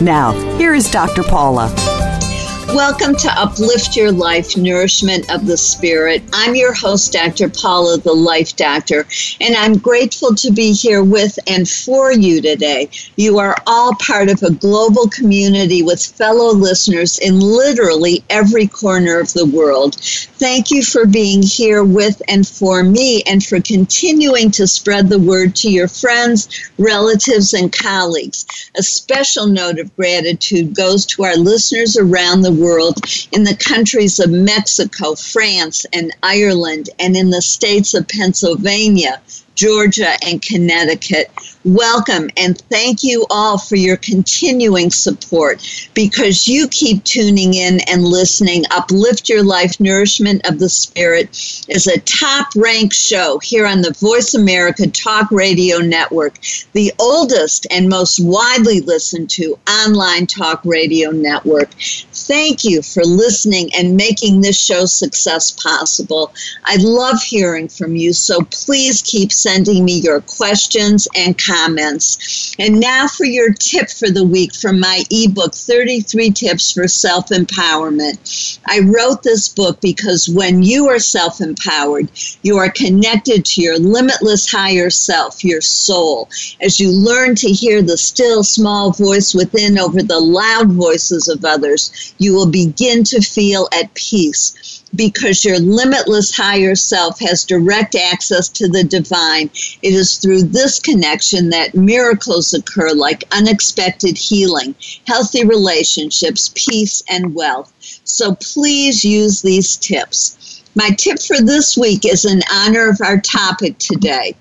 Now, here is Dr. Paula. Welcome to Uplift Your Life Nourishment of the Spirit. I'm your host, Dr. Paula, the Life Doctor, and I'm grateful to be here with and for you today. You are all part of a global community with fellow listeners in literally every corner of the world. Thank you for being here with and for me and for continuing to spread the word to your friends, relatives, and colleagues. A special note of gratitude goes to our listeners around the world in the countries of Mexico, France, and Ireland, and in the states of Pennsylvania, Georgia, and Connecticut. Welcome and thank you all for your continuing support because you keep tuning in and listening. Uplift Your Life Nourishment of the Spirit is a top ranked show here on the Voice America Talk Radio Network, the oldest and most widely listened to online talk radio network. Thank you for listening and making this show success possible. I love hearing from you, so please keep sending me your questions and comments. And now for your tip for the week from my ebook, 33 Tips for Self Empowerment. I wrote this book because when you are self empowered, you are connected to your limitless higher self, your soul. As you learn to hear the still small voice within over the loud voices of others, you will begin to feel at peace because your limitless higher self has direct access to the divine. It is through this connection that miracles occur, like unexpected healing, healthy relationships, peace, and wealth. So please use these tips. My tip for this week is in honor of our topic today.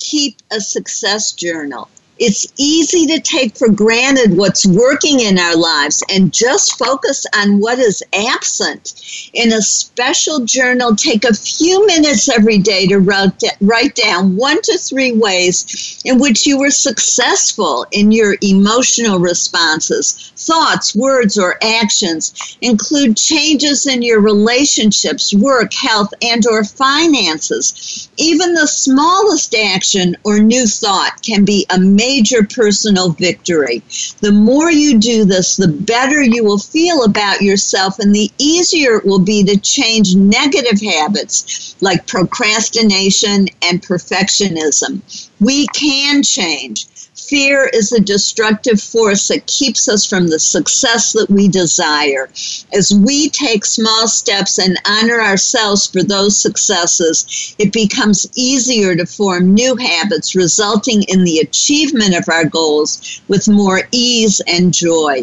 Keep a success journal. It's easy to take for granted what's working in our lives and just focus on what is absent. In a special journal, take a few minutes every day to write down one to three ways in which you were successful in your emotional responses, thoughts, words, or actions. Include changes in your relationships, work, health, and or finances. Even the smallest action or new thought can be amazing major personal victory. The more you do this, the better you will feel about yourself, and the easier it will be to change negative habits like procrastination and perfectionism. We can change. Fear is a destructive force that keeps us from the success that we desire. As we take small steps and honor ourselves for those successes, it becomes easier to form new habits, resulting in the achievement of our goals with more ease and joy.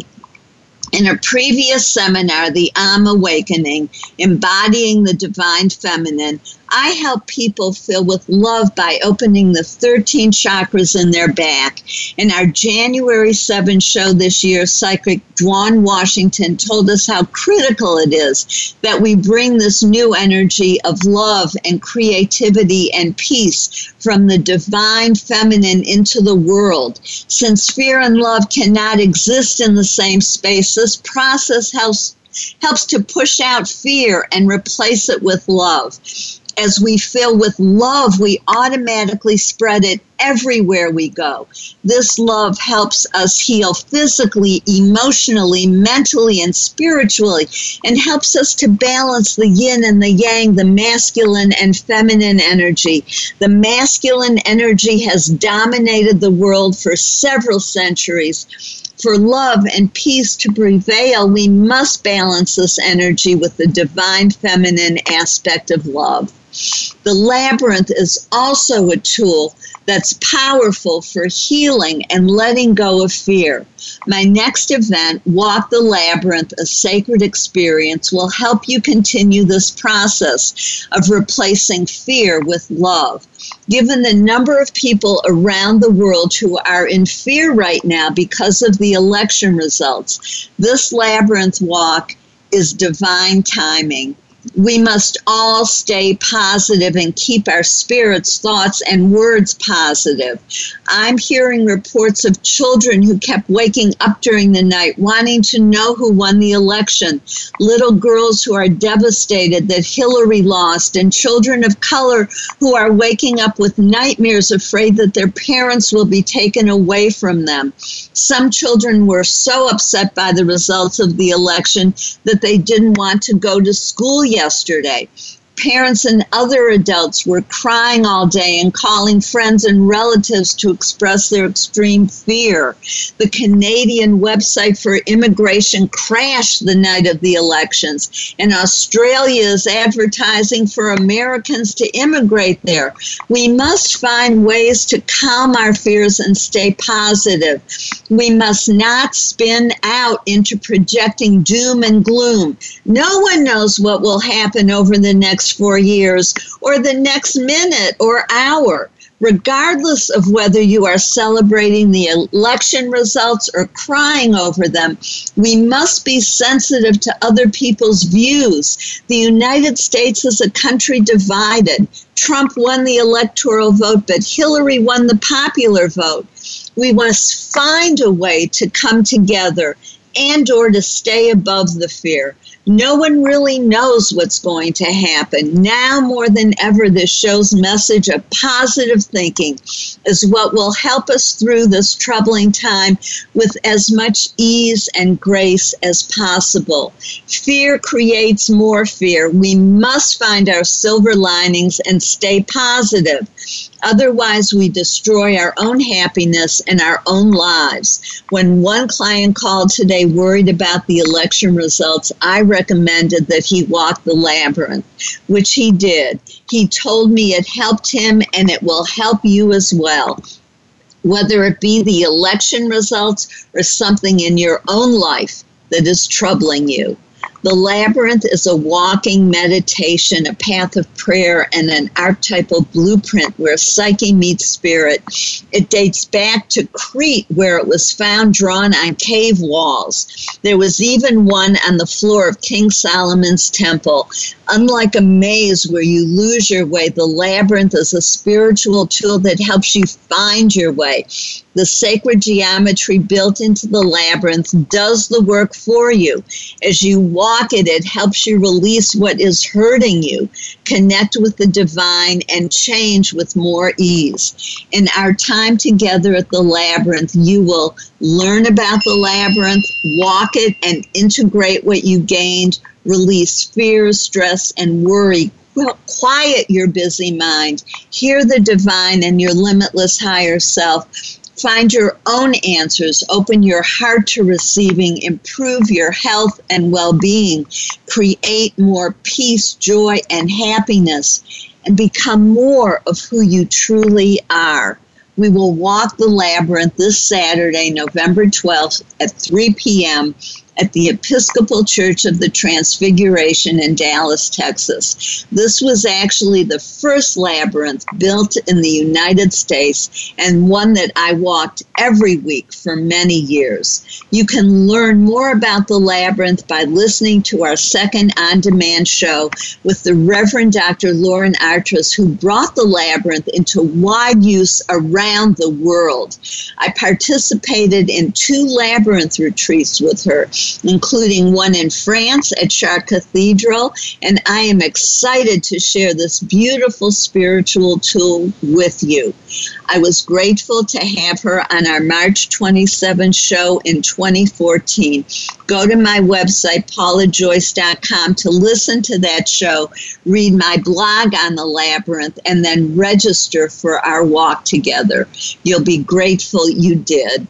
In a previous seminar, The Am Awakening, Embodying the Divine Feminine, I help people fill with love by opening the 13 chakras in their back. In our January 7 show this year, psychic Dwan Washington told us how critical it is that we bring this new energy of love and creativity and peace from the divine feminine into the world. Since fear and love cannot exist in the same space, this process helps helps to push out fear and replace it with love. As we fill with love, we automatically spread it everywhere we go. This love helps us heal physically, emotionally, mentally, and spiritually, and helps us to balance the yin and the yang, the masculine and feminine energy. The masculine energy has dominated the world for several centuries for love and peace to prevail, we must balance this energy with the divine feminine aspect of love. The labyrinth is also a tool that's powerful for healing and letting go of fear. My next event, Walk the Labyrinth, a sacred experience, will help you continue this process of replacing fear with love. Given the number of people around the world who are in fear right now because of the election results, this labyrinth walk is divine timing we must all stay positive and keep our spirits, thoughts, and words positive. I'm hearing reports of children who kept waking up during the night wanting to know who won the election, little girls who are devastated that Hillary lost, and children of color who are waking up with nightmares afraid that their parents will be taken away from them. Some children were so upset by the results of the election that they didn't want to go to school yesterday parents and other adults were crying all day and calling friends and relatives to express their extreme fear. The Canadian website for immigration crashed the night of the elections, and Australia is advertising for Americans to immigrate there. We must find ways to calm our fears and stay positive. We must not spin out into projecting doom and gloom. No one knows what will happen over the next four years or the next minute or hour, regardless of whether you are celebrating the election results or crying over them. We must be sensitive to other people's views. The United States is a country divided. Trump won the electoral vote, but Hillary won the popular vote. We must find a way to come together and or to stay above the fear. No one really knows what's going to happen. Now more than ever, this show's message of positive thinking is what will help us through this troubling time with as much ease and grace as possible. Fear creates more fear. We must find our silver linings and stay positive. Otherwise, we destroy our own happiness and our own lives. When one client called today worried about the election results, I recommended that he walk the labyrinth, which he did. He told me it helped him and it will help you as well whether it be the election results or something in your own life that is troubling you. The labyrinth is a walking meditation, a path of prayer, and an archetypal blueprint where psyche meets spirit. It dates back to Crete, where it was found drawn on cave walls. There was even one on the floor of King Solomon's temple. Unlike a maze where you lose your way, the labyrinth is a spiritual tool that helps you find your way. The sacred geometry built into the labyrinth does the work for you. As you walk it, it helps you release what is hurting you, connect with the divine, and change with more ease. In our time together at the labyrinth, you will learn about the labyrinth, walk it, and integrate what you gained, release fear, stress, and worry well, quiet your busy mind, hear the divine and your limitless higher self, Find your own answers, open your heart to receiving, improve your health and well being, create more peace, joy, and happiness, and become more of who you truly are. We will walk the labyrinth this Saturday, November 12th at 3 p.m at the Episcopal Church of the Transfiguration in Dallas, Texas. This was actually the first labyrinth built in the United States and one that I walked every week for many years. You can learn more about the labyrinth by listening to our second on demand show with the Reverend Dr. Lauren Artress, who brought the labyrinth into wide use around the world. I participated in two labyrinth retreats with her including one in France at Chartres Cathedral. And I am excited to share this beautiful spiritual tool with you. I was grateful to have her on our March 27 show in 2014. Go to my website, paulajoyce.com, to listen to that show, read my blog on the labyrinth, and then register for our walk together. You'll be grateful you did.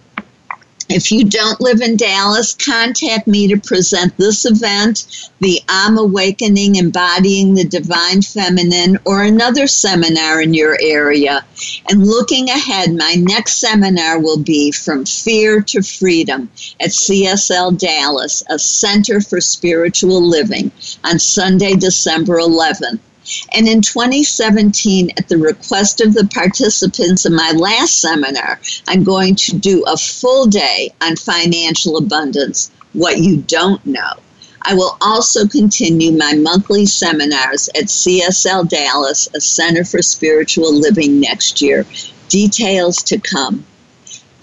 If you don't live in Dallas, contact me to present this event, the I'm Awakening Embodying the Divine Feminine, or another seminar in your area. And looking ahead, my next seminar will be From Fear to Freedom at CSL Dallas, a Center for Spiritual Living, on Sunday, December 11th. And in 2017, at the request of the participants in my last seminar, I'm going to do a full day on financial abundance, what you don't know. I will also continue my monthly seminars at CSL Dallas, a Center for Spiritual Living next year. Details to come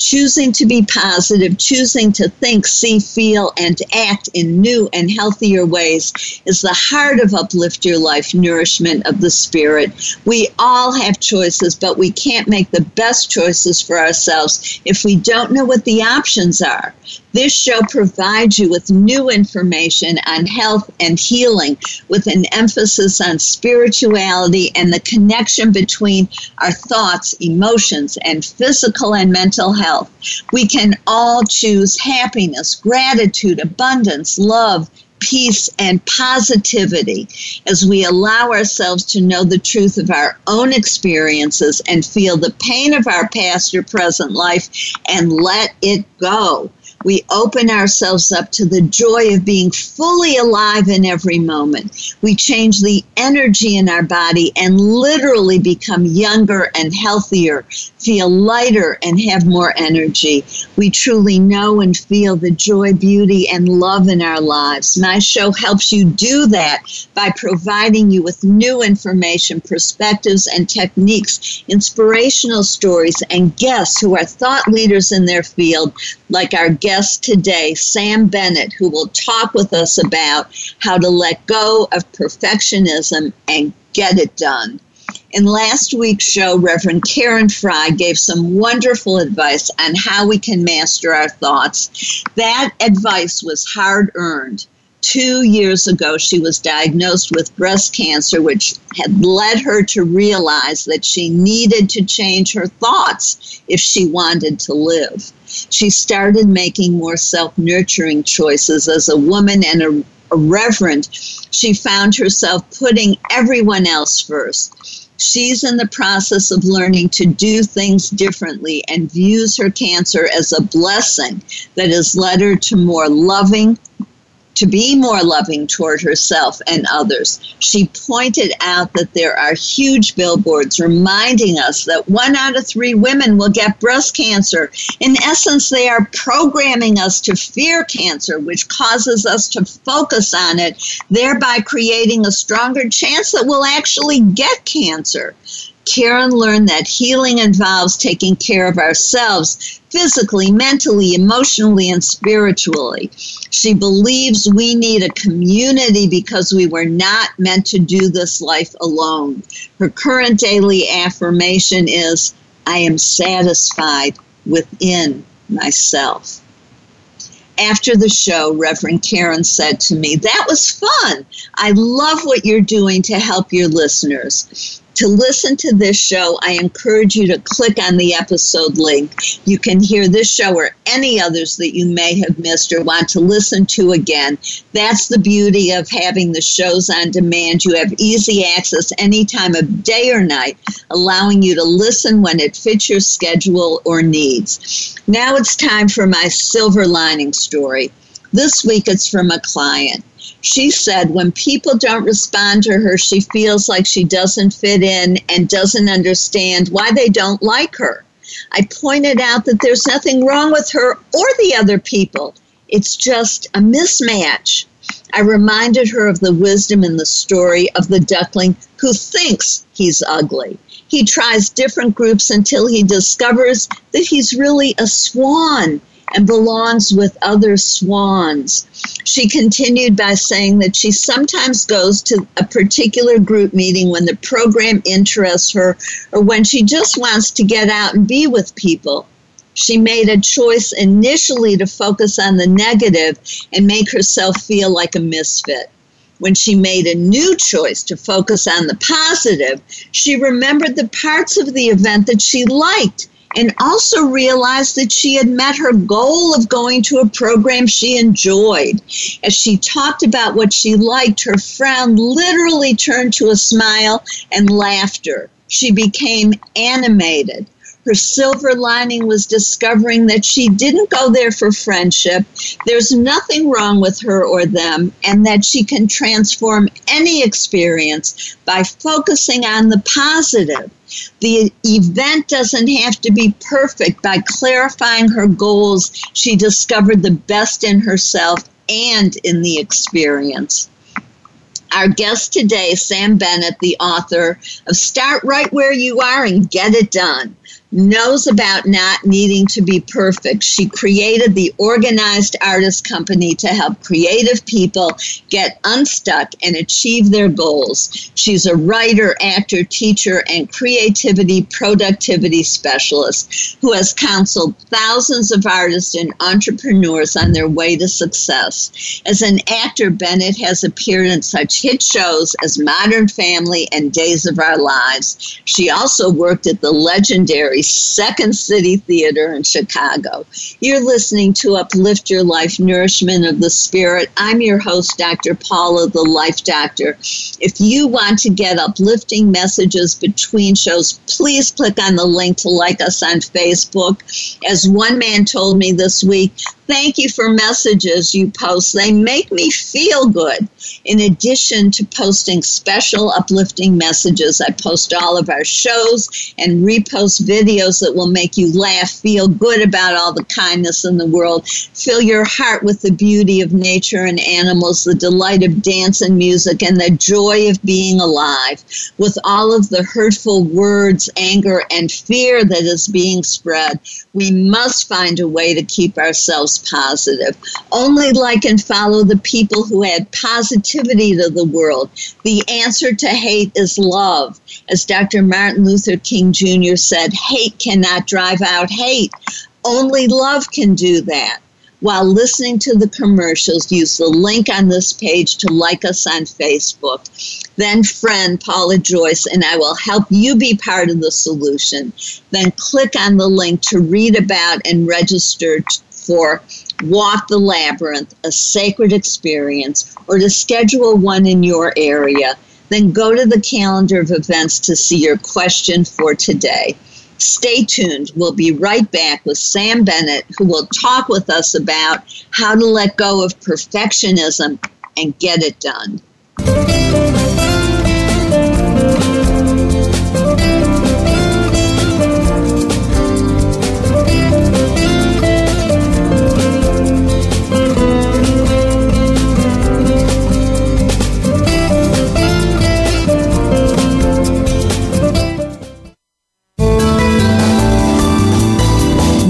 choosing to be positive, choosing to think, see, feel, and act in new and healthier ways is the heart of Uplift Your Life, nourishment of the spirit. We all have choices, but we can't make the best choices for ourselves if we don't know what the options are. This show provides you with new information on health and healing with an emphasis on spirituality and the connection between our thoughts, emotions, and physical and mental health. We can all choose happiness, gratitude, abundance, love, peace, and positivity as we allow ourselves to know the truth of our own experiences and feel the pain of our past or present life and let it go we open ourselves up to the joy of being fully alive in every moment. We change the energy in our body and literally become younger and healthier, feel lighter, and have more energy. We truly know and feel the joy, beauty, and love in our lives. My show helps you do that by providing you with new information, perspectives, and techniques, inspirational stories, and guests who are thought leaders in their field, like our guest guest today, Sam Bennett, who will talk with us about how to let go of perfectionism and get it done. In last week's show, Reverend Karen Fry gave some wonderful advice on how we can master our thoughts. That advice was hard earned. Two years ago, she was diagnosed with breast cancer, which had led her to realize that she needed to change her thoughts if she wanted to live. She started making more self nurturing choices as a woman and a, a reverend. She found herself putting everyone else first. She's in the process of learning to do things differently and views her cancer as a blessing that has led her to more loving, to be more loving toward herself and others. She pointed out that there are huge billboards reminding us that one out of three women will get breast cancer. In essence, they are programming us to fear cancer, which causes us to focus on it, thereby creating a stronger chance that we'll actually get cancer. Karen learned that healing involves taking care of ourselves physically, mentally, emotionally, and spiritually. She believes we need a community because we were not meant to do this life alone. Her current daily affirmation is I am satisfied within myself. After the show, Reverend Karen said to me, That was fun. I love what you're doing to help your listeners to listen to this show, I encourage you to click on the episode link. You can hear this show or any others that you may have missed or want to listen to again. That's the beauty of having the shows on demand. You have easy access any time of day or night, allowing you to listen when it fits your schedule or needs. Now it's time for my silver lining story. This week it's from a client. She said when people don't respond to her, she feels like she doesn't fit in and doesn't understand why they don't like her. I pointed out that there's nothing wrong with her or the other people. It's just a mismatch. I reminded her of the wisdom in the story of the duckling who thinks he's ugly. He tries different groups until he discovers that he's really a swan and belongs with other swans. She continued by saying that she sometimes goes to a particular group meeting when the program interests her or when she just wants to get out and be with people. She made a choice initially to focus on the negative and make herself feel like a misfit. When she made a new choice to focus on the positive, she remembered the parts of the event that she liked and also realized that she had met her goal of going to a program she enjoyed. As she talked about what she liked, her frown literally turned to a smile and laughter. She became animated. Her silver lining was discovering that she didn't go there for friendship. There's nothing wrong with her or them, and that she can transform any experience by focusing on the positive. The event doesn't have to be perfect. By clarifying her goals, she discovered the best in herself and in the experience. Our guest today, Sam Bennett, the author of Start Right Where You Are and Get It Done knows about not needing to be perfect. She created the Organized Artist Company to help creative people get unstuck and achieve their goals. She's a writer, actor, teacher, and creativity productivity specialist who has counseled thousands of artists and entrepreneurs on their way to success. As an actor, Bennett has appeared in such hit shows as Modern Family and Days of Our Lives. She also worked at the legendary Second City Theater in Chicago. You're listening to Uplift Your Life Nourishment of the Spirit. I'm your host, Dr. Paula, the Life Doctor. If you want to get uplifting messages between shows, please click on the link to like us on Facebook. As one man told me this week, Thank you for messages you post. They make me feel good. In addition to posting special uplifting messages, I post all of our shows and repost videos that will make you laugh, feel good about all the kindness in the world, fill your heart with the beauty of nature and animals, the delight of dance and music, and the joy of being alive. With all of the hurtful words, anger, and fear that is being spread, we must find a way to keep ourselves positive. Only like and follow the people who add positivity to the world. The answer to hate is love. As Dr. Martin Luther King Jr. said, hate cannot drive out hate. Only love can do that. While listening to the commercials, use the link on this page to like us on Facebook. Then, friend Paula Joyce and I will help you be part of the solution. Then, click on the link to read about and register for Walk the Labyrinth, a sacred experience, or to schedule one in your area, then go to the calendar of events to see your question for today. Stay tuned. We'll be right back with Sam Bennett, who will talk with us about how to let go of perfectionism and get it done.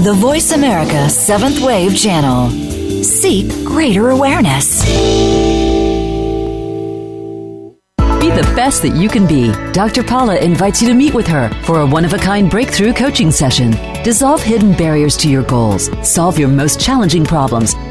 The Voice America Seventh Wave Channel. Seek greater awareness. Be the best that you can be. Dr. Paula invites you to meet with her for a one of a kind breakthrough coaching session. Dissolve hidden barriers to your goals, solve your most challenging problems,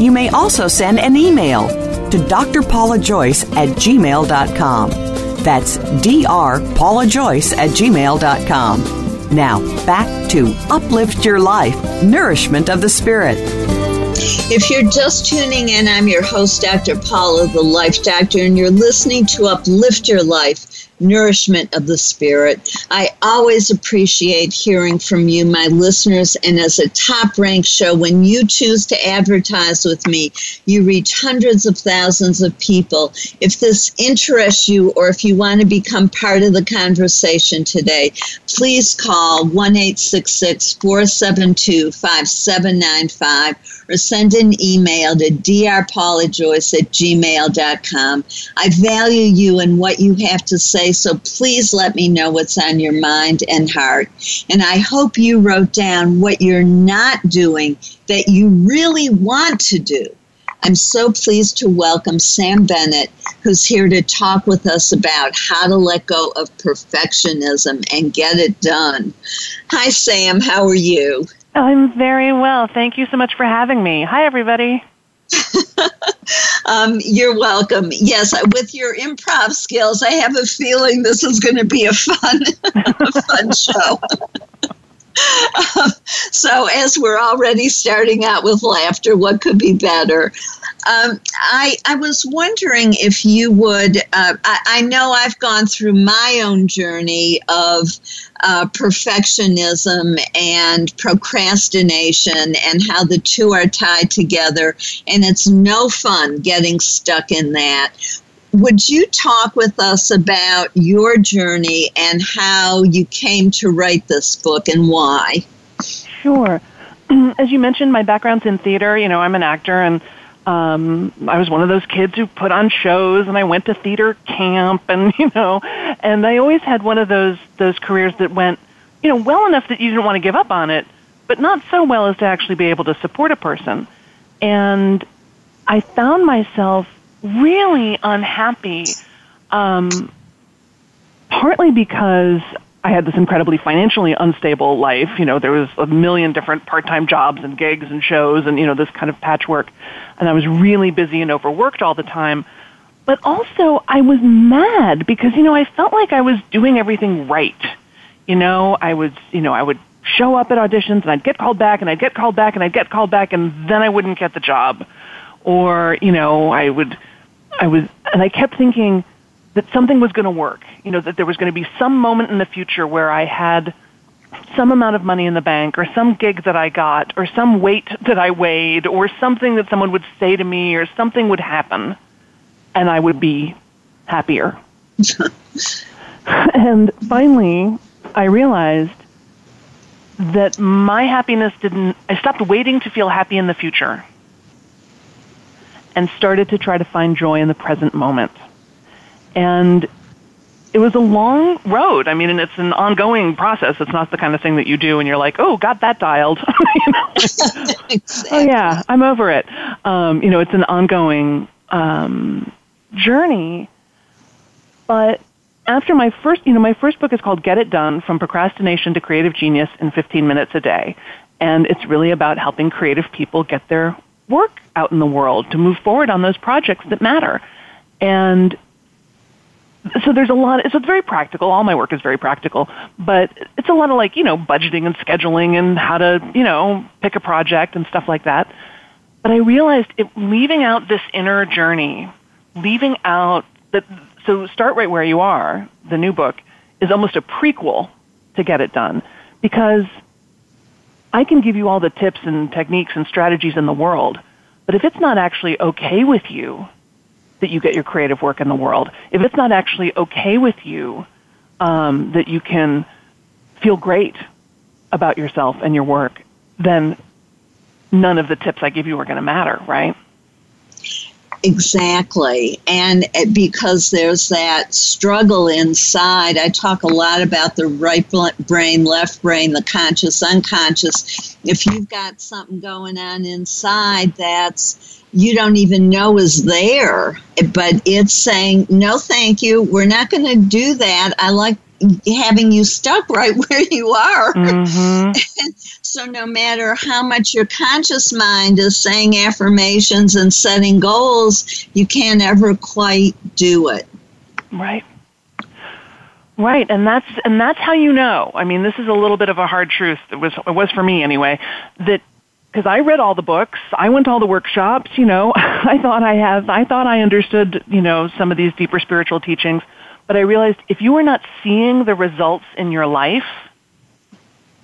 you may also send an email to drpaulajoyce at gmail.com. That's drpaulajoyce at gmail.com. Now, back to Uplift Your Life Nourishment of the Spirit. If you're just tuning in, I'm your host, Dr. Paula, the Life Doctor, and you're listening to Uplift Your Life nourishment of the spirit. I always appreciate hearing from you, my listeners, and as a top ranked show, when you choose to advertise with me, you reach hundreds of thousands of people. If this interests you or if you want to become part of the conversation today, please call 1 472 5795 or send an email to drpaulajoyce at gmail.com. I value you and what you have to say, so please let me know what's on your mind and heart. And I hope you wrote down what you're not doing that you really want to do. I'm so pleased to welcome Sam Bennett, who's here to talk with us about how to let go of perfectionism and get it done. Hi, Sam. How are you? I'm very well. Thank you so much for having me. Hi, everybody. um, you're welcome. Yes, with your improv skills, I have a feeling this is going to be a fun, a fun show. so, as we're already starting out with laughter, what could be better? Um, I, I was wondering if you would. Uh, I, I, know I've gone through my own journey of uh, perfectionism and procrastination and how the two are tied together, and it's no fun getting stuck in that. Would you talk with us about your journey and how you came to write this book and why? Sure. As you mentioned, my background's in theater. You know, I'm an actor and um, I was one of those kids who put on shows and I went to theater camp and, you know, and I always had one of those, those careers that went, you know, well enough that you didn't want to give up on it, but not so well as to actually be able to support a person. And I found myself really unhappy, um, partly because I had this incredibly financially unstable life. You know, there was a million different part-time jobs and gigs and shows and, you know, this kind of patchwork. And I was really busy and overworked all the time. But also I was mad because, you know, I felt like I was doing everything right. You know, I was, you know, I would show up at auditions and I'd get called back and I'd get called back and I'd get called back and then I wouldn't get the job. Or, you know, I would, I was, and I kept thinking, that something was going to work. You know, that there was going to be some moment in the future where I had some amount of money in the bank or some gig that I got or some weight that I weighed or something that someone would say to me or something would happen and I would be happier. and finally, I realized that my happiness didn't, I stopped waiting to feel happy in the future and started to try to find joy in the present moment. And it was a long road. I mean, and it's an ongoing process. It's not the kind of thing that you do and you're like, oh, got that dialed. exactly. Oh, yeah, I'm over it. Um, you know, it's an ongoing um, journey. But after my first, you know, my first book is called Get It Done From Procrastination to Creative Genius in 15 Minutes a Day. And it's really about helping creative people get their work out in the world to move forward on those projects that matter. And so there's a lot so it's very practical. All my work is very practical. But it's a lot of like you know budgeting and scheduling and how to you know pick a project and stuff like that. But i realized it leaving out this inner journey leaving out that so start right where you are the new book is almost a prequel to get it done. Because i can give you all the tips and techniques and strategies in the world but if it's not actually okay with you that you get your creative work in the world. If it's not actually okay with you um, that you can feel great about yourself and your work, then none of the tips I give you are going to matter, right? Exactly. And because there's that struggle inside, I talk a lot about the right brain, left brain, the conscious, unconscious. If you've got something going on inside that's you don't even know is there, but it's saying, no, thank you, we're not going to do that. I like having you stuck right where you are. Mm-hmm. so, no matter how much your conscious mind is saying affirmations and setting goals, you can't ever quite do it. Right. Right, and that's and that's how you know. I mean, this is a little bit of a hard truth. It was it was for me anyway. That because I read all the books, I went to all the workshops. You know, I thought I have, I thought I understood. You know, some of these deeper spiritual teachings but I realized if you are not seeing the results in your life,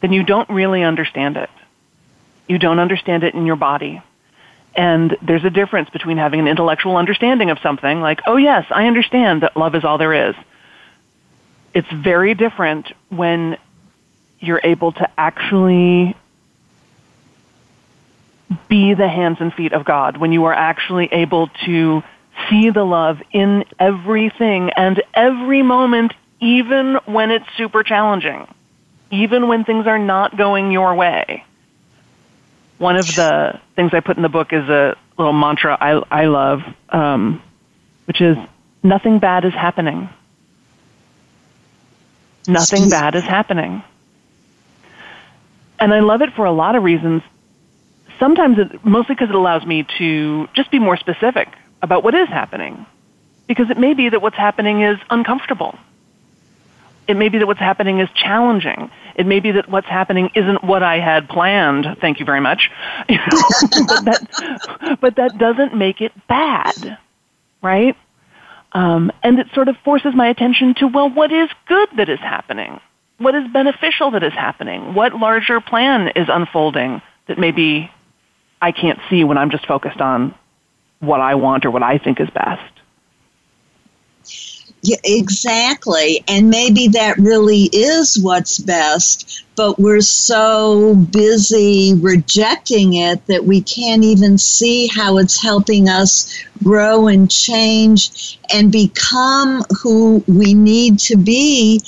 then you don't really understand it. You don't understand it in your body. And there's a difference between having an intellectual understanding of something, like, oh yes, I understand that love is all there is. It's very different when you're able to actually be the hands and feet of God, when you are actually able to see the love in everything and every moment, even when it's super challenging, even when things are not going your way. One of the things I put in the book is a little mantra I, I love, um, which is nothing bad is happening. Nothing bad is happening. And I love it for a lot of reasons. Sometimes, it, mostly because it allows me to just be more specific about what is happening. Because it may be that what's happening is uncomfortable. It may be that what's happening is challenging. It may be that what's happening isn't what I had planned. Thank you very much. but, that, but that doesn't make it bad, right? Um, and it sort of forces my attention to, well, what is good that is happening? What is beneficial that is happening? What larger plan is unfolding that maybe I can't see when I'm just focused on what I want or what I think is best. Yeah, exactly. And maybe that really is what's best, but we're so busy rejecting it that we can't even see how it's helping us grow and change and become who we need to be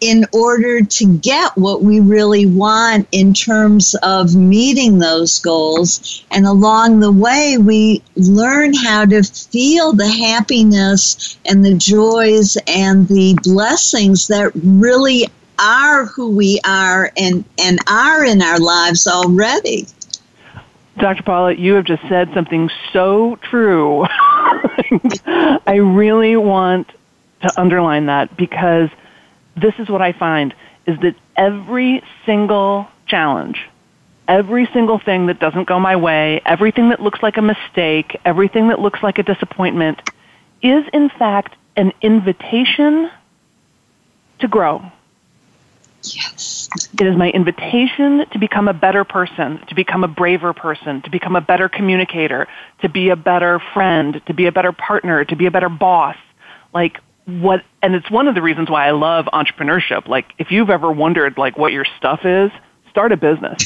in order to get what we really want in terms of meeting those goals. And along the way, we learn how to feel the happiness and the joys and the blessings that really are who we are and, and are in our lives already. Dr. Paula, you have just said something so true. I really want to underline that because – this is what I find is that every single challenge, every single thing that doesn't go my way, everything that looks like a mistake, everything that looks like a disappointment is in fact an invitation to grow. Yes. It is my invitation to become a better person, to become a braver person, to become a better communicator, to be a better friend, to be a better partner, to be a better boss. Like what and it's one of the reasons why I love entrepreneurship. Like if you've ever wondered like what your stuff is, start a business.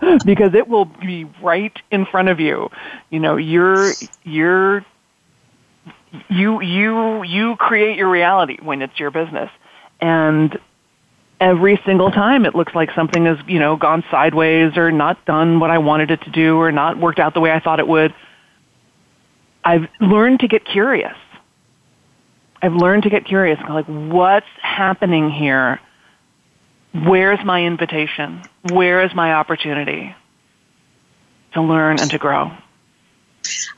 because it will be right in front of you. You know, you're you're you you you create your reality when it's your business. And every single time it looks like something has, you know, gone sideways or not done what I wanted it to do or not worked out the way I thought it would I've learned to get curious. I've learned to get curious. Like, what's happening here? Where's my invitation? Where is my opportunity to learn and to grow?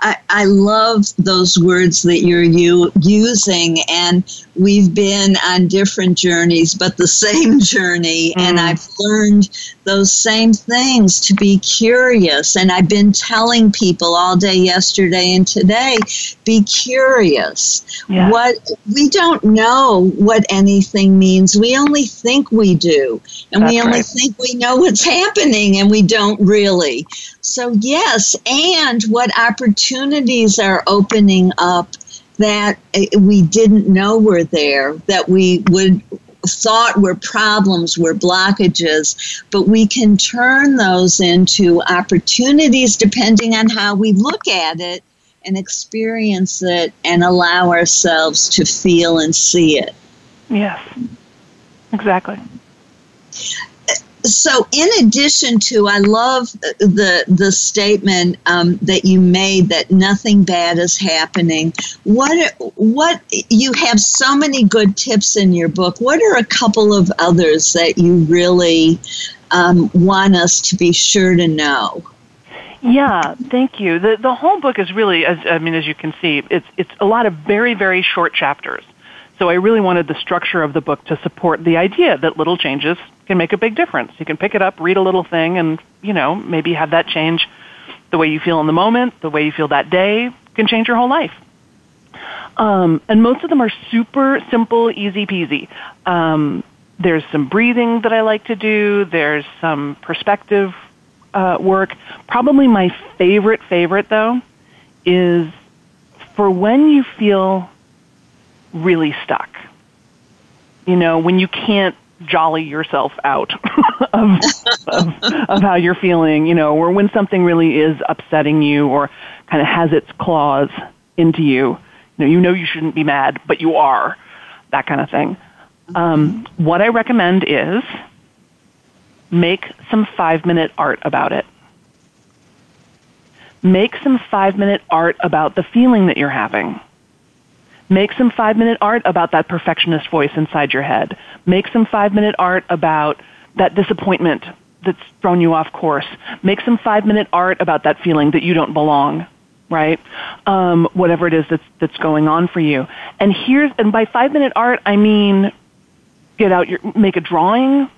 I, I love those words that you're u- using, and we've been on different journeys, but the same journey. Mm. And I've learned those same things to be curious. And I've been telling people all day yesterday and today be curious. Yeah. What we don't know what anything means. We only think we do. And That's we only right. think we know what's happening and we don't really. So yes, and what opportunities are opening up that uh, we didn't know were there that we would thought were problems, were blockages, but we can turn those into opportunities depending on how we look at it and experience it and allow ourselves to feel and see it. Yes, exactly so in addition to i love the the statement um, that you made that nothing bad is happening what what you have so many good tips in your book what are a couple of others that you really um, want us to be sure to know yeah, thank you. The the whole book is really, as I mean, as you can see, it's it's a lot of very very short chapters. So I really wanted the structure of the book to support the idea that little changes can make a big difference. You can pick it up, read a little thing, and, you know, maybe have that change the way you feel in the moment, the way you feel that day, can change your whole life. Um, and most of them are super simple, easy peasy. Um, there's some breathing that I like to do. There's some perspective uh, work. Probably my favorite, favorite though, is for when you feel really stuck. You know, when you can't jolly yourself out of, of, of how you're feeling, you know, or when something really is upsetting you or kind of has its claws into you. You know, you know you shouldn't be mad, but you are. That kind of thing. Um, what I recommend is make some five minute art about it. Make some five minute art about the feeling that you're having. Make some five minute art about that perfectionist voice inside your head. Make some five minute art about that disappointment that's thrown you off course. Make some five minute art about that feeling that you don't belong, right? Um, whatever it is that's, that's going on for you. And here's, and by five minute art, I mean get out your, make a drawing,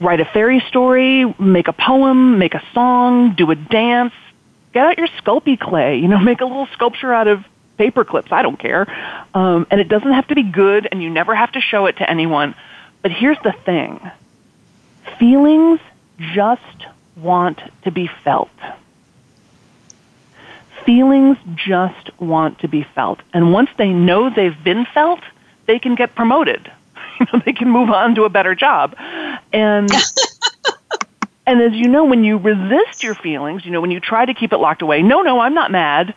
write a fairy story, make a poem, make a song, do a dance, get out your Sculpey clay, you know, make a little sculpture out of paper clips. I don't care. Um, and it doesn't have to be good, and you never have to show it to anyone. But here's the thing feelings just want to be felt. Feelings just want to be felt. And once they know they've been felt, they can get promoted. You know, they can move on to a better job. And and as you know, when you resist your feelings, you know, when you try to keep it locked away, no, no, I'm not mad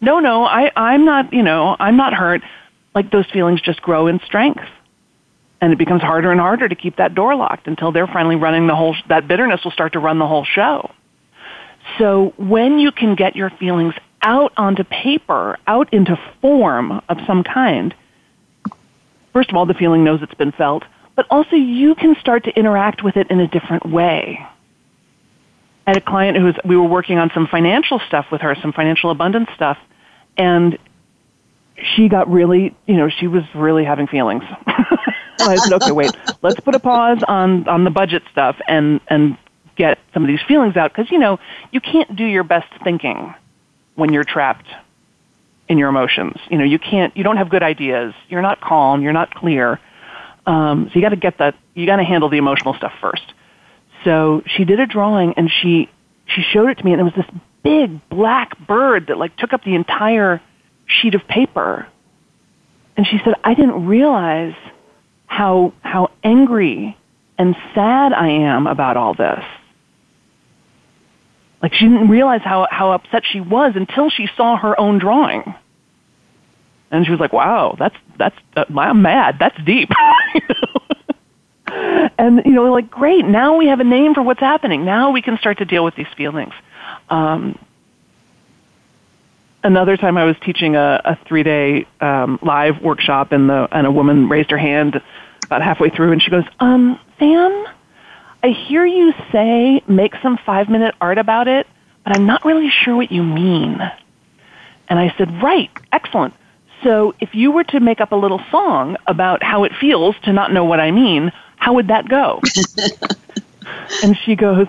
no, no, I, I'm not, you know, I'm not hurt. Like those feelings just grow in strength. And it becomes harder and harder to keep that door locked until they're finally running the whole, that bitterness will start to run the whole show. So when you can get your feelings out onto paper, out into form of some kind, first of all, the feeling knows it's been felt, but also you can start to interact with it in a different way. I had a client who was, we were working on some financial stuff with her, some financial abundance stuff, and she got really, you know, she was really having feelings. I said, okay, wait, let's put a pause on on the budget stuff and and get some of these feelings out because you know you can't do your best thinking when you're trapped in your emotions. You know, you can't, you don't have good ideas. You're not calm. You're not clear. Um, so you got to get that. You got to handle the emotional stuff first. So she did a drawing and she she showed it to me and it was this big black bird that like took up the entire sheet of paper. And she said, I didn't realize how how angry and sad I am about all this. Like she didn't realize how how upset she was until she saw her own drawing. And she was like, "Wow, that's that's uh, I'm mad. That's deep." and you know, like, great. Now we have a name for what's happening. Now we can start to deal with these feelings. Um, another time I was teaching a, a three day um, live workshop and the and a woman raised her hand about halfway through and she goes, um, Sam, I hear you say make some five minute art about it, but I'm not really sure what you mean. And I said, Right, excellent. So if you were to make up a little song about how it feels to not know what I mean, how would that go? and she goes,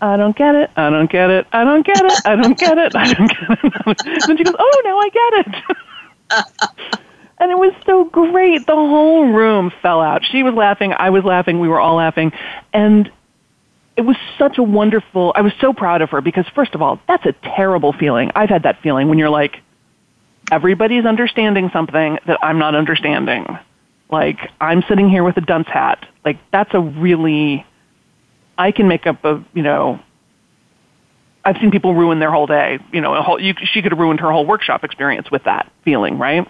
I don't get it. I don't get it. I don't get it. I don't get it. I don't get it. then she goes, Oh, now I get it. and it was so great. The whole room fell out. She was laughing. I was laughing. We were all laughing. And it was such a wonderful, I was so proud of her because, first of all, that's a terrible feeling. I've had that feeling when you're like, everybody's understanding something that I'm not understanding Like, I'm sitting here with a dunce hat. Like, that's a really, I can make up a, you know, I've seen people ruin their whole day. You know, a whole, you, she could have ruined her whole workshop experience with that feeling, right?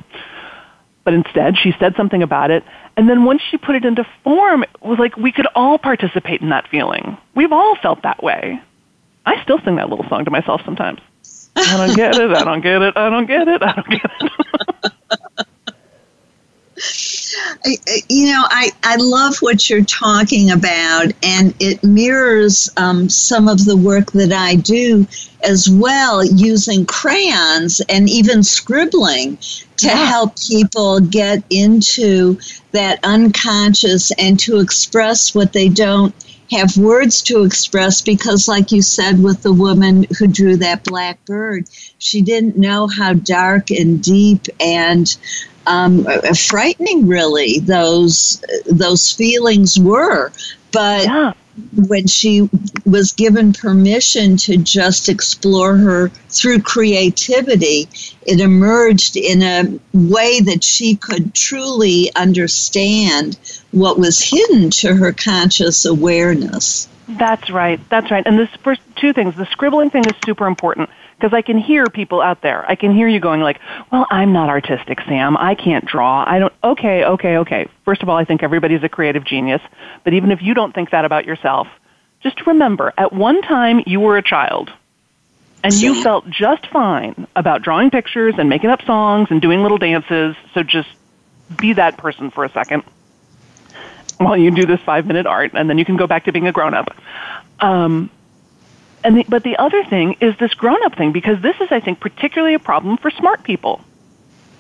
But instead, she said something about it. And then once she put it into form, it was like we could all participate in that feeling. We've all felt that way. I still sing that little song to myself sometimes. I don't get it. I don't get it. I don't get it. I don't get it. you know, I, I love what you're talking about, and it mirrors um, some of the work that I do as well, using crayons and even scribbling to yeah. help people get into that unconscious and to express what they don't have words to express because, like you said, with the woman who drew that black bird, she didn't know how dark and deep and um, frightening, really, those those feelings were. But yeah when she was given permission to just explore her through creativity, it emerged in a way that she could truly understand what was hidden to her conscious awareness. That's right. That's right. And this first two things, the scribbling thing is super important because I can hear people out there. I can hear you going like, "Well, I'm not artistic, Sam. I can't draw. I don't." Okay, okay, okay. First of all, I think everybody's a creative genius, but even if you don't think that about yourself, just remember, at one time you were a child. And you felt just fine about drawing pictures and making up songs and doing little dances. So just be that person for a second while you do this five minute art, and then you can go back to being a grown up. Um, and the, but the other thing is this grown up thing because this is, I think, particularly a problem for smart people.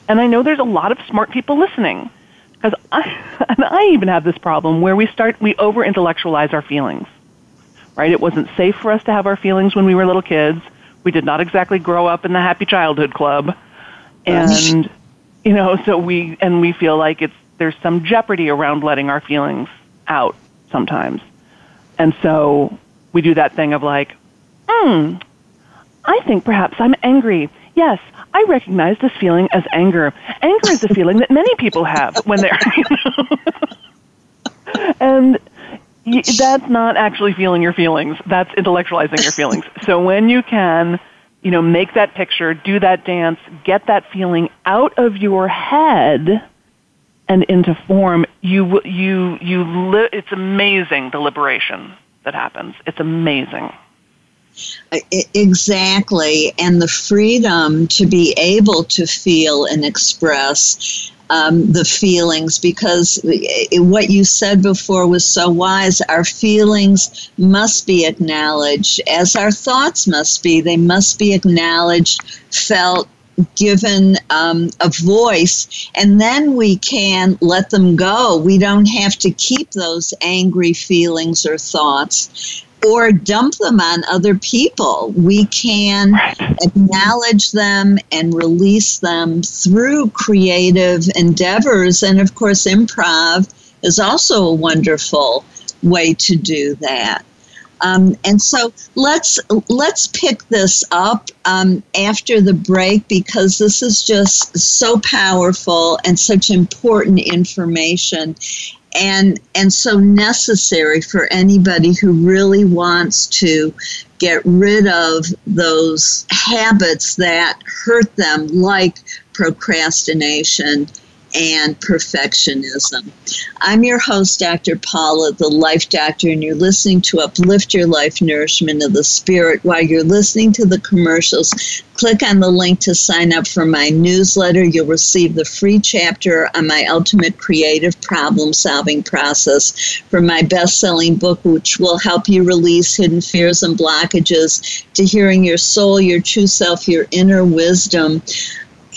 And I know there's a lot of smart people listening because I, and I even have this problem where we start we over intellectualize our feelings. Right? It wasn't safe for us to have our feelings when we were little kids. We did not exactly grow up in the happy childhood club, and you know, so we and we feel like it's there's some jeopardy around letting our feelings out sometimes, and so we do that thing of like, Hmm. I think perhaps I'm angry. Yes, I recognize this feeling as anger. Anger is a feeling that many people have when they're. And that's not actually feeling your feelings. That's intellectualizing your feelings. So when you can, you know, make that picture, do that dance, get that feeling out of your head and into form, you you you li- it's amazing the liberation that happens. It's amazing. Exactly. And the freedom to be able to feel and express um, the feelings because what you said before was so wise. Our feelings must be acknowledged, as our thoughts must be. They must be acknowledged, felt, given um, a voice, and then we can let them go. We don't have to keep those angry feelings or thoughts or dump them on other people. We can acknowledge them and release them through creative endeavors. And of course, improv is also a wonderful way to do that. Um, and so let's let's pick this up um, after the break because this is just so powerful and such important information and and so necessary for anybody who really wants to get rid of those habits that hurt them like procrastination and perfectionism. I'm your host, Dr. Paula, the Life Doctor, and you're listening to Uplift Your Life Nourishment of the Spirit. While you're listening to the commercials, click on the link to sign up for my newsletter. You'll receive the free chapter on my ultimate creative problem solving process from my best selling book, which will help you release hidden fears and blockages to hearing your soul, your true self, your inner wisdom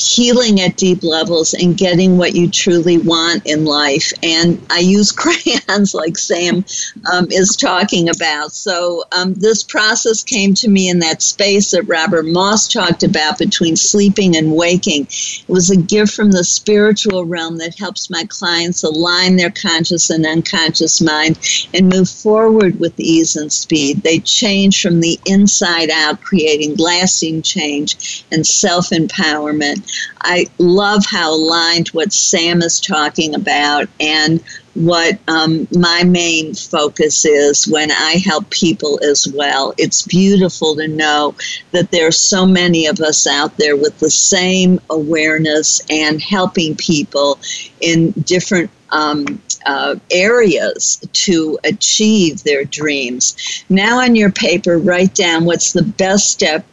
healing at deep levels and getting what you truly want in life. And I use crayons like Sam um, is talking about. So um, this process came to me in that space that Robert Moss talked about between sleeping and waking. It was a gift from the spiritual realm that helps my clients align their conscious and unconscious mind and move forward with ease and speed. They change from the inside out, creating lasting change and self empowerment. I love how aligned what Sam is talking about and what um, my main focus is when I help people as well. It's beautiful to know that there are so many of us out there with the same awareness and helping people in different um, uh, areas to achieve their dreams. Now, on your paper, write down what's the best step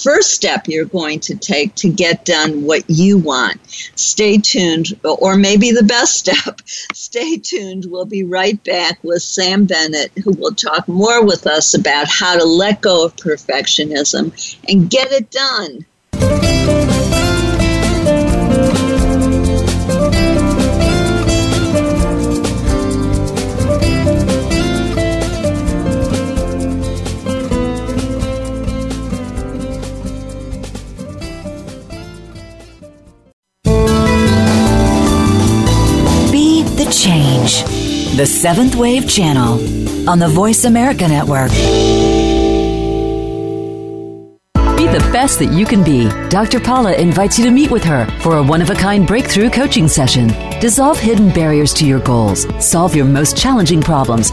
first step you're going to take to get done what you want. Stay tuned, or maybe the best step. Stay tuned. We'll be right back with Sam Bennett, who will talk more with us about how to let go of perfectionism and get it done. Change. The Seventh Wave Channel on the Voice America Network. Be the best that you can be. Dr. Paula invites you to meet with her for a one of a kind breakthrough coaching session. Dissolve hidden barriers to your goals, solve your most challenging problems,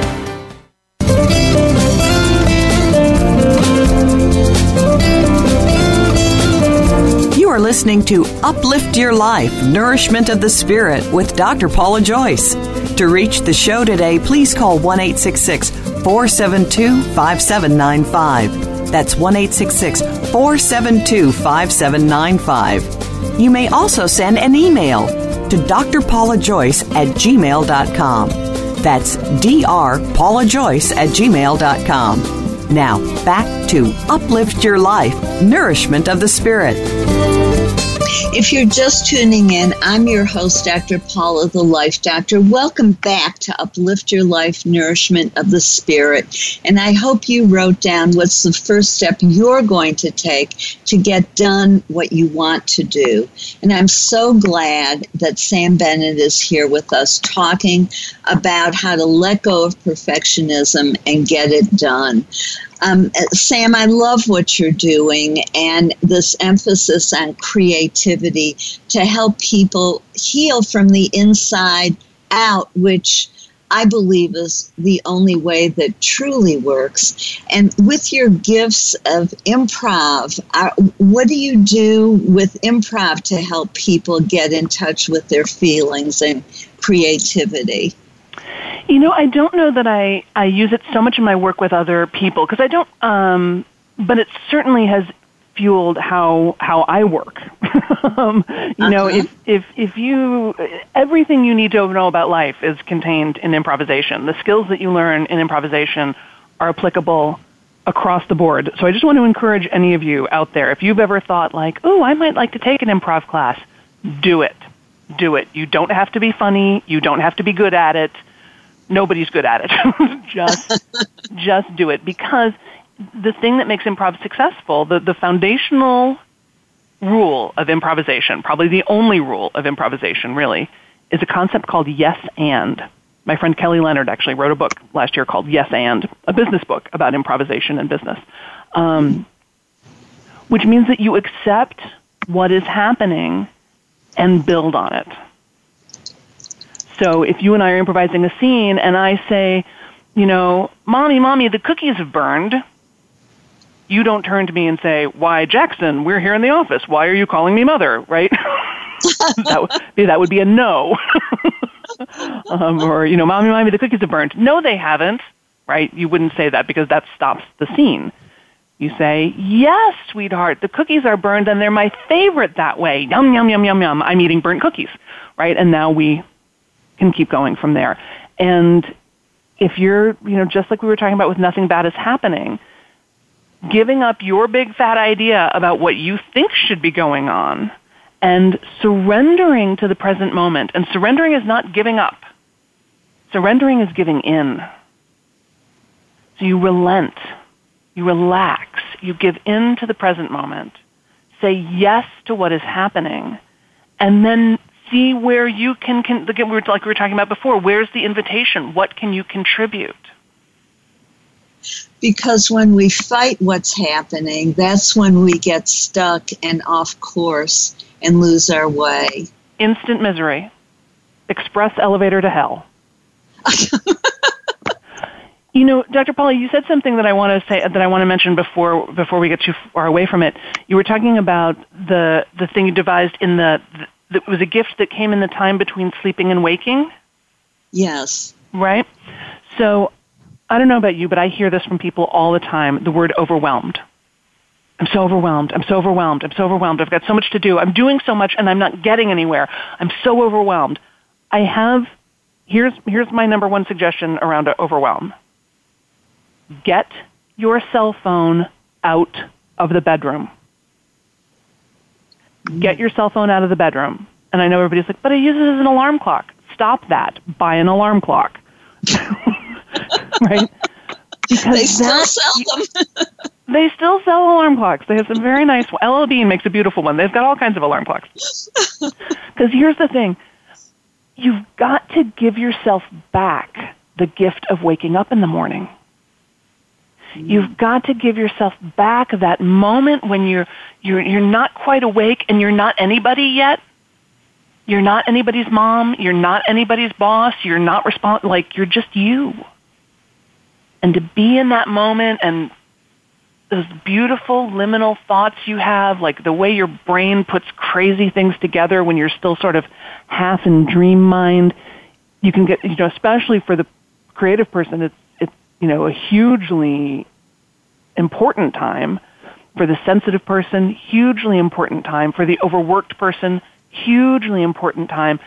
listening to Uplift Your Life Nourishment of the Spirit with Dr. Paula Joyce. To reach the show today, please call 1 472 5795. That's 1 472 5795. You may also send an email to drpaulajoyce at gmail.com. That's drpaulajoyce at gmail.com. Now, back to Uplift Your Life Nourishment of the Spirit. If you're just tuning in, I'm your host, Dr. Paula, the Life Doctor. Welcome back to Uplift Your Life Nourishment of the Spirit. And I hope you wrote down what's the first step you're going to take to get done what you want to do. And I'm so glad that Sam Bennett is here with us talking about how to let go of perfectionism and get it done. Um, Sam, I love what you're doing and this emphasis on creativity to help people heal from the inside out, which I believe is the only way that truly works. And with your gifts of improv, uh, what do you do with improv to help people get in touch with their feelings and creativity? You know, I don't know that I, I use it so much in my work with other people because I don't, um, but it certainly has fueled how how I work. um, you uh-huh. know, if if if you everything you need to know about life is contained in improvisation. The skills that you learn in improvisation are applicable across the board. So I just want to encourage any of you out there if you've ever thought like, "Oh, I might like to take an improv class." Do it. Do it. You don't have to be funny, you don't have to be good at it nobody's good at it. just just do it because the thing that makes improv successful, the, the foundational rule of improvisation, probably the only rule of improvisation really, is a concept called yes and. My friend Kelly Leonard actually wrote a book last year called Yes and, a business book about improvisation and business. Um, which means that you accept what is happening and build on it. So if you and I are improvising a scene and I say, you know, mommy, mommy, the cookies have burned, you don't turn to me and say, why, Jackson, we're here in the office. Why are you calling me mother, right? that, would be, that would be a no. um, or you know, mommy, mommy, the cookies have burned. No, they haven't. Right? You wouldn't say that because that stops the scene. You say, yes, sweetheart, the cookies are burned and they're my favorite that way. Yum, yum, yum, yum, yum. I'm eating burnt cookies. Right? And now we can keep going from there. And if you're, you know, just like we were talking about with nothing bad is happening, giving up your big fat idea about what you think should be going on and surrendering to the present moment. And surrendering is not giving up. Surrendering is giving in. So you relent you relax. You give in to the present moment. Say yes to what is happening. And then see where you can, can like we were talking about before, where's the invitation? What can you contribute? Because when we fight what's happening, that's when we get stuck and off course and lose our way. Instant misery. Express elevator to hell. You know, Dr. Paula, you said something that I want to say that I want to mention before before we get too far away from it. You were talking about the the thing you devised in the, the it was a gift that came in the time between sleeping and waking. Yes. Right. So, I don't know about you, but I hear this from people all the time. The word overwhelmed. I'm so overwhelmed. I'm so overwhelmed. I'm so overwhelmed. I've got so much to do. I'm doing so much and I'm not getting anywhere. I'm so overwhelmed. I have here's here's my number one suggestion around overwhelm get your cell phone out of the bedroom. Get your cell phone out of the bedroom. And I know everybody's like, but I use it as an alarm clock. Stop that. Buy an alarm clock. right? Because they still sell them. they still sell alarm clocks. They have some very nice. LL Bean makes a beautiful one. They've got all kinds of alarm clocks. Because here's the thing: you've got to give yourself back the gift of waking up in the morning. You've mm-hmm. got to give yourself back that moment when you're, you're, you're not quite awake and you're not anybody yet. You're not anybody's mom. You're not anybody's boss. You're not respons- like you're just you. And to be in that moment and those beautiful liminal thoughts you have, like the way your brain puts crazy things together when you're still sort of half in dream mind, you can get, you know, especially for the creative person, it's you know, a hugely important time for the sensitive person, hugely important time for the overworked person, hugely important time.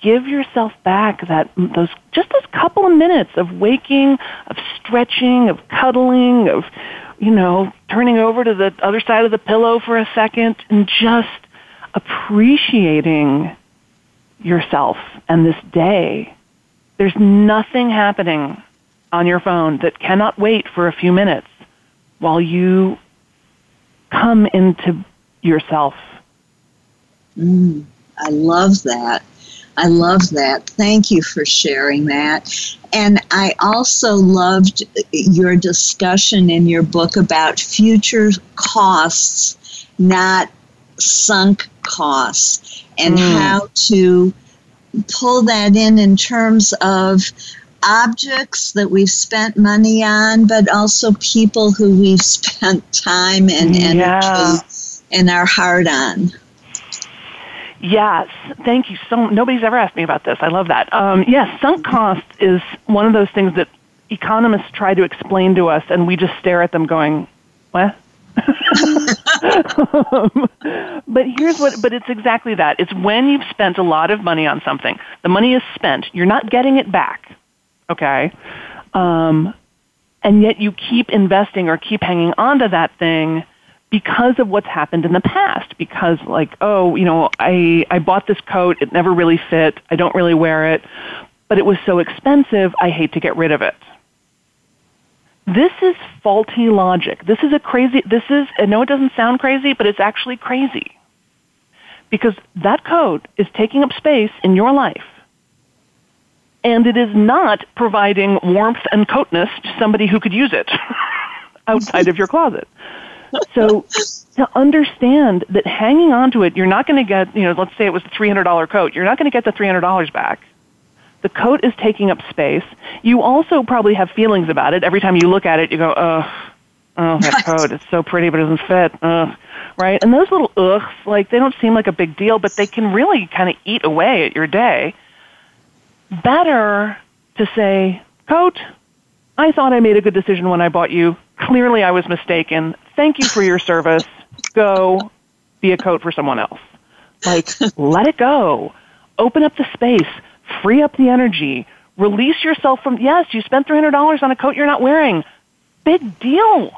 Give yourself back that those just those couple of minutes of waking, of stretching, of cuddling, of you know, turning over to the other side of the pillow for a second and just appreciating yourself and this day. There's nothing happening on your phone that cannot wait for a few minutes while you come into yourself. Mm, I love that. I love that. Thank you for sharing that. And I also loved your discussion in your book about future costs, not sunk costs, and mm. how to pull that in in terms of objects that we've spent money on, but also people who we've spent time and energy yeah. and our heart on. Yes, thank you. So nobody's ever asked me about this. I love that. Um, yes, sunk cost is one of those things that economists try to explain to us, and we just stare at them, going, "What?" but here's what but it's exactly that it's when you've spent a lot of money on something the money is spent you're not getting it back okay? Um, and yet you keep investing or keep hanging on to that thing because of what's happened in the past. Because like oh you know i i bought this coat. It never really fit. I don't really wear it. But it was so expensive i hate to get rid of it. This is faulty logic. This is a crazy this is i know it doesn't sound crazy but it's actually crazy. Because that coat is taking up space in your life and it is not providing warmth and coatness to somebody who could use it outside of your closet. So to understand that hanging on to it, you're not going to get, you know, let's say it was a $300 coat, you're not going to get the $300 back. The coat is taking up space. You also probably have feelings about it. Every time you look at it, you go, ugh, oh, that coat, it's so pretty, but it doesn't fit. Ugh. Right? And those little ughs, like, they don't seem like a big deal, but they can really kind of eat away at your day better to say, Coat, I thought I made a good decision when I bought you. Clearly I was mistaken. Thank you for your service. Go be a coat for someone else. Like, let it go. Open up the space. Free up the energy. Release yourself from, yes, you spent $300 on a coat you're not wearing. Big deal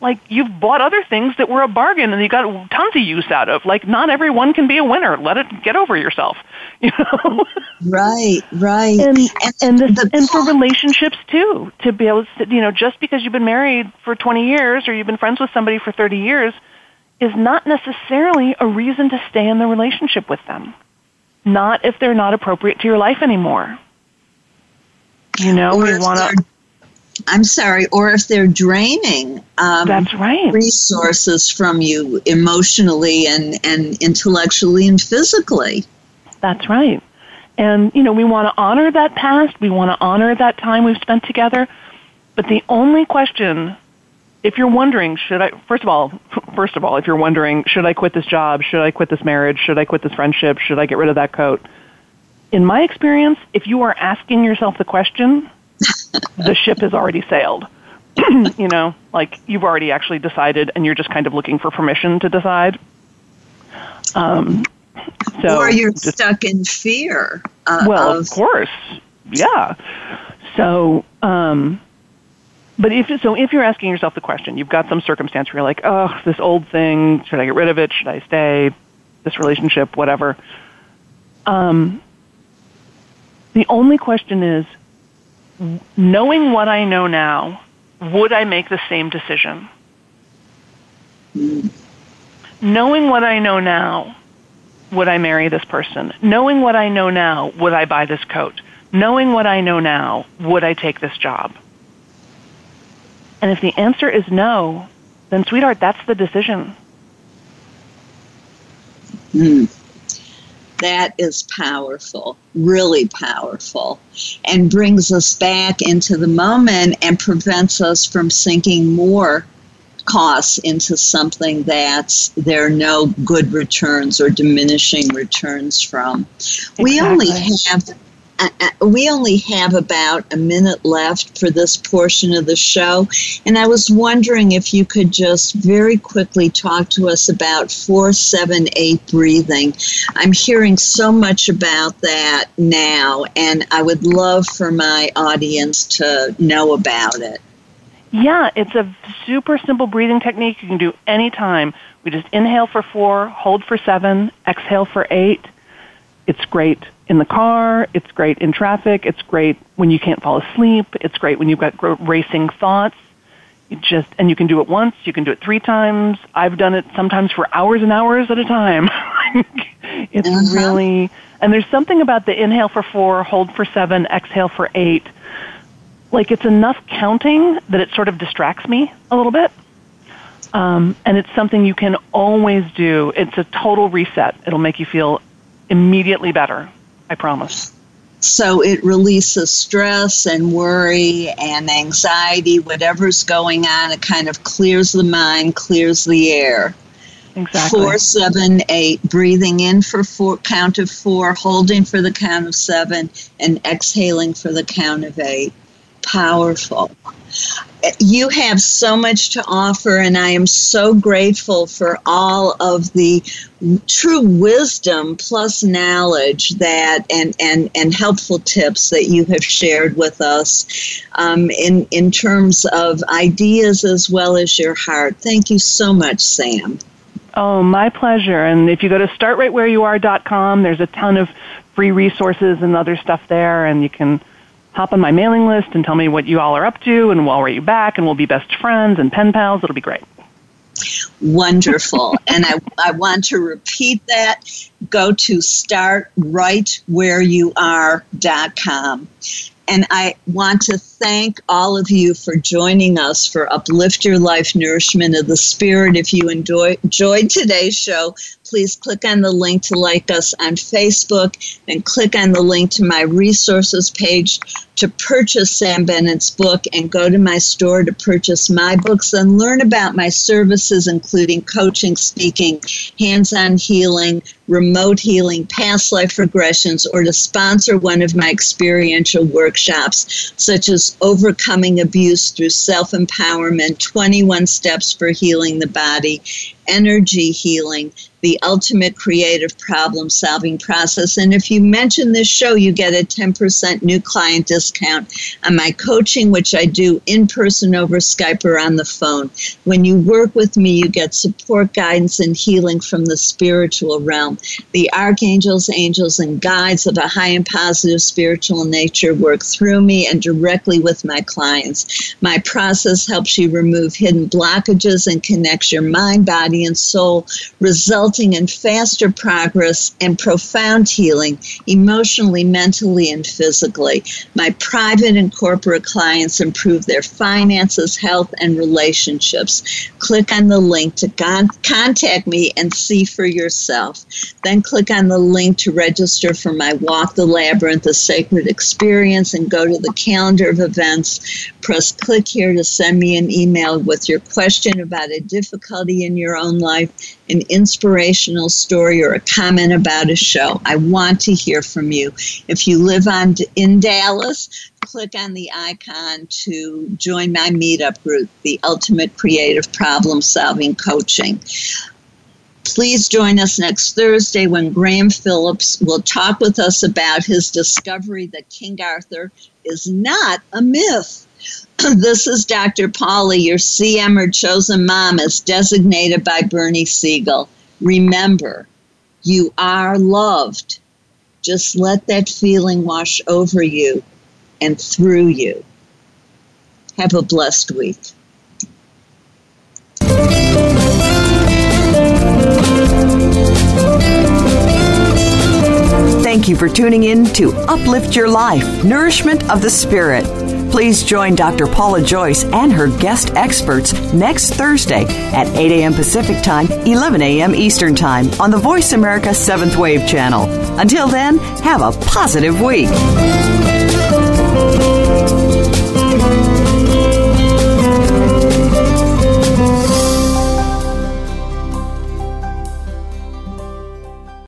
like you've bought other things that were a bargain and you got tons of use out of. Like not everyone can be a winner. Let it get over yourself. You know. Right, right. And and and, this, and for relationships too, to be able to you know, just because you've been married for 20 years or you've been friends with somebody for 30 years is not necessarily a reason to stay in the relationship with them. Not if they're not appropriate to your life anymore. You know, or we want to I'm sorry, or if they're draining um, that's right resources from you emotionally and, and intellectually and physically. That's right. And you know, we want to honor that past. We want to honor that time we've spent together. But the only question, if you're wondering, should I? First of all, first of all, if you're wondering, should I quit this job? Should I quit this marriage? Should I quit this friendship? Should I get rid of that coat? In my experience, if you are asking yourself the question, the ship has already sailed. you know, like you've already actually decided and you're just kind of looking for permission to decide. Um, so or you're just, stuck in fear. Uh, well, of, of, course, yeah. So, um, but if so, if you're asking yourself the question, you've got some circumstance where you're like, oh, this old thing, should I get rid of it? Should I stay? This relationship, whatever. Um, the only question is, knowing what I know now, would I make the same decision? Knowing what I know now, would I marry this person? Knowing what I know now, would I buy this coat? Knowing what I know now, would I take this job? And if the answer is no, then sweetheart, that's the decision. Mm that is powerful, really powerful, and brings us back into the moment and prevents us from sinking more costs into something that's there are no good returns or diminishing returns from. Exactly. We only have uh, uh, we only have about a minute left for this portion of the show, and I was wondering if you could just very quickly talk to us about 478 breathing. I'm hearing so much about that now, and I would love for my audience to know about it. Yeah, it's a super simple breathing technique you can do anytime. We just inhale for four, hold for seven, exhale for eight. It's great in the car. It's great in traffic. It's great when you can't fall asleep. It's great when you've got racing thoughts. You just and you can do it once. You can do it three times. I've done it sometimes for hours and hours at a time. it's uh-huh. really and there's something about the inhale for four, hold for seven, exhale for eight. Like it's enough counting that it sort of distracts me a little bit. Um, and it's something you can always do. It's a total reset. It'll make you feel immediately better. I promise. So it releases stress and worry and anxiety, whatever's going on. It kind of clears the mind, clears the air. Exactly. Four, seven, eight. Breathing in for four, count of four, holding for the count of seven, and exhaling for the count of eight. Powerful you have so much to offer, and I am so grateful for all of the true wisdom plus knowledge that and and and helpful tips that you have shared with us um, in in terms of ideas as well as your heart. Thank you so much, Sam. Oh, my pleasure. And if you go to startrightwhereyouare.com, there's a ton of free resources and other stuff there, and you can hop on my mailing list and tell me what you all are up to, and we'll write you back, and we'll be best friends and pen pals. It'll be great. Wonderful. and I, I want to repeat that. Go to startrightwhereyouare.com. And I want to thank all of you for joining us for Uplift Your Life Nourishment of the Spirit. If you enjoy, enjoyed today's show, please click on the link to like us on Facebook and click on the link to my resources page to purchase Sam Bennett's book and go to my store to purchase my books and learn about my services, including coaching, speaking, hands on healing, remote healing, past life regressions, or to sponsor one of my experiential workshops, such as Overcoming Abuse Through Self Empowerment 21 Steps for Healing the Body, Energy Healing, the ultimate creative problem solving process. And if you mention this show, you get a 10% new client discount on my coaching, which I do in person over Skype or on the phone. When you work with me, you get support, guidance, and healing from the spiritual realm. The archangels, angels, and guides of a high and positive spiritual nature work through me and directly with my clients. My process helps you remove hidden blockages and connects your mind, body, and soul, resulting in faster progress and profound healing emotionally, mentally, and physically. My private and corporate clients improve their finances, health, and relationships. Click on the link to con- contact me and see for yourself. Then click on the link to register for my Walk the Labyrinth, the Sacred Experience, and go to the calendar of events. Press click here to send me an email with your question about a difficulty in your own life, an inspirational story, or a comment about a show. I want to hear from you. If you live on in Dallas, click on the icon to join my meetup group, the Ultimate Creative Problem Solving Coaching. Please join us next Thursday when Graham Phillips will talk with us about his discovery that King Arthur is not a myth. this is Dr. Paula, your CM or chosen mom, as designated by Bernie Siegel. Remember, you are loved. Just let that feeling wash over you and through you. Have a blessed week. Thank you for tuning in to Uplift Your Life Nourishment of the Spirit. Please join Dr. Paula Joyce and her guest experts next Thursday at 8 a.m. Pacific Time, 11 a.m. Eastern Time on the Voice America 7th Wave channel. Until then, have a positive week.